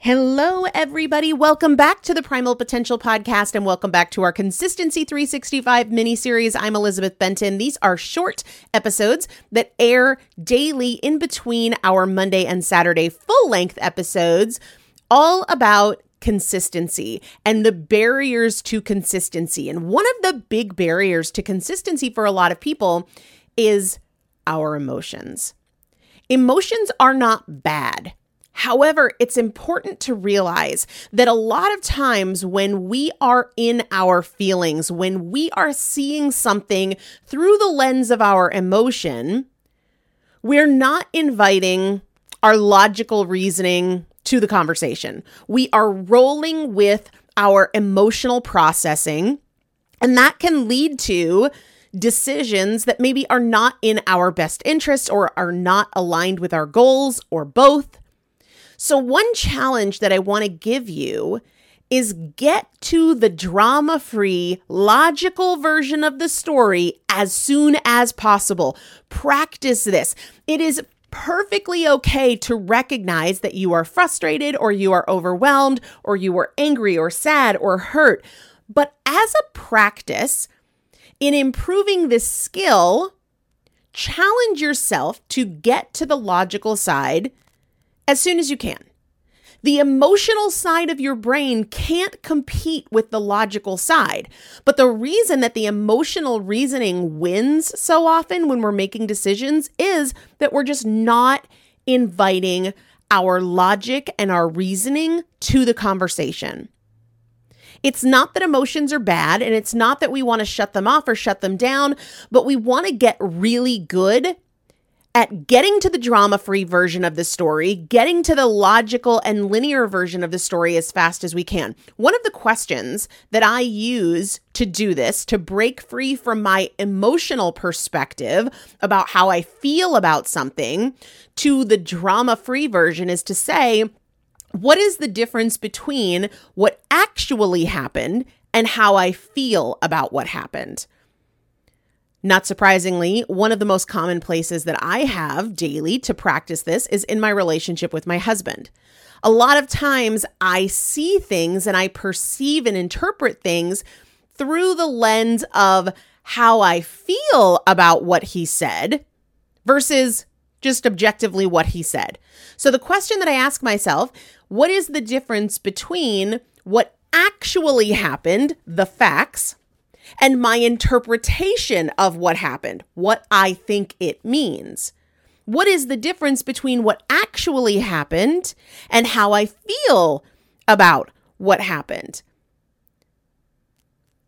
Hello, everybody. Welcome back to the Primal Potential Podcast and welcome back to our Consistency 365 mini series. I'm Elizabeth Benton. These are short episodes that air daily in between our Monday and Saturday full length episodes, all about consistency and the barriers to consistency. And one of the big barriers to consistency for a lot of people is our emotions. Emotions are not bad. However, it's important to realize that a lot of times when we are in our feelings, when we are seeing something through the lens of our emotion, we're not inviting our logical reasoning to the conversation. We are rolling with our emotional processing, and that can lead to decisions that maybe are not in our best interest or are not aligned with our goals or both. So, one challenge that I want to give you is get to the drama free, logical version of the story as soon as possible. Practice this. It is perfectly okay to recognize that you are frustrated or you are overwhelmed or you are angry or sad or hurt. But as a practice in improving this skill, challenge yourself to get to the logical side as soon as you can. The emotional side of your brain can't compete with the logical side. But the reason that the emotional reasoning wins so often when we're making decisions is that we're just not inviting our logic and our reasoning to the conversation. It's not that emotions are bad and it's not that we want to shut them off or shut them down, but we want to get really good at getting to the drama free version of the story, getting to the logical and linear version of the story as fast as we can. One of the questions that I use to do this, to break free from my emotional perspective about how I feel about something to the drama free version, is to say, what is the difference between what actually happened and how I feel about what happened? Not surprisingly, one of the most common places that I have daily to practice this is in my relationship with my husband. A lot of times I see things and I perceive and interpret things through the lens of how I feel about what he said versus just objectively what he said. So the question that I ask myself, what is the difference between what actually happened, the facts, and my interpretation of what happened, what I think it means. What is the difference between what actually happened and how I feel about what happened?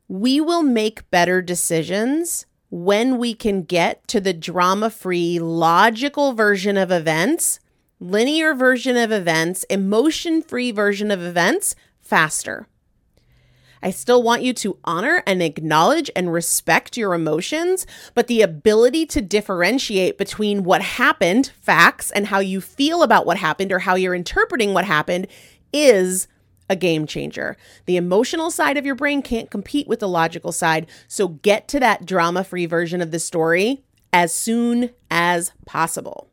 We will make better decisions when we can get to the drama free, logical version of events, linear version of events, emotion free version of events faster. I still want you to honor and acknowledge and respect your emotions, but the ability to differentiate between what happened, facts, and how you feel about what happened or how you're interpreting what happened is a game changer. The emotional side of your brain can't compete with the logical side, so get to that drama free version of the story as soon as possible.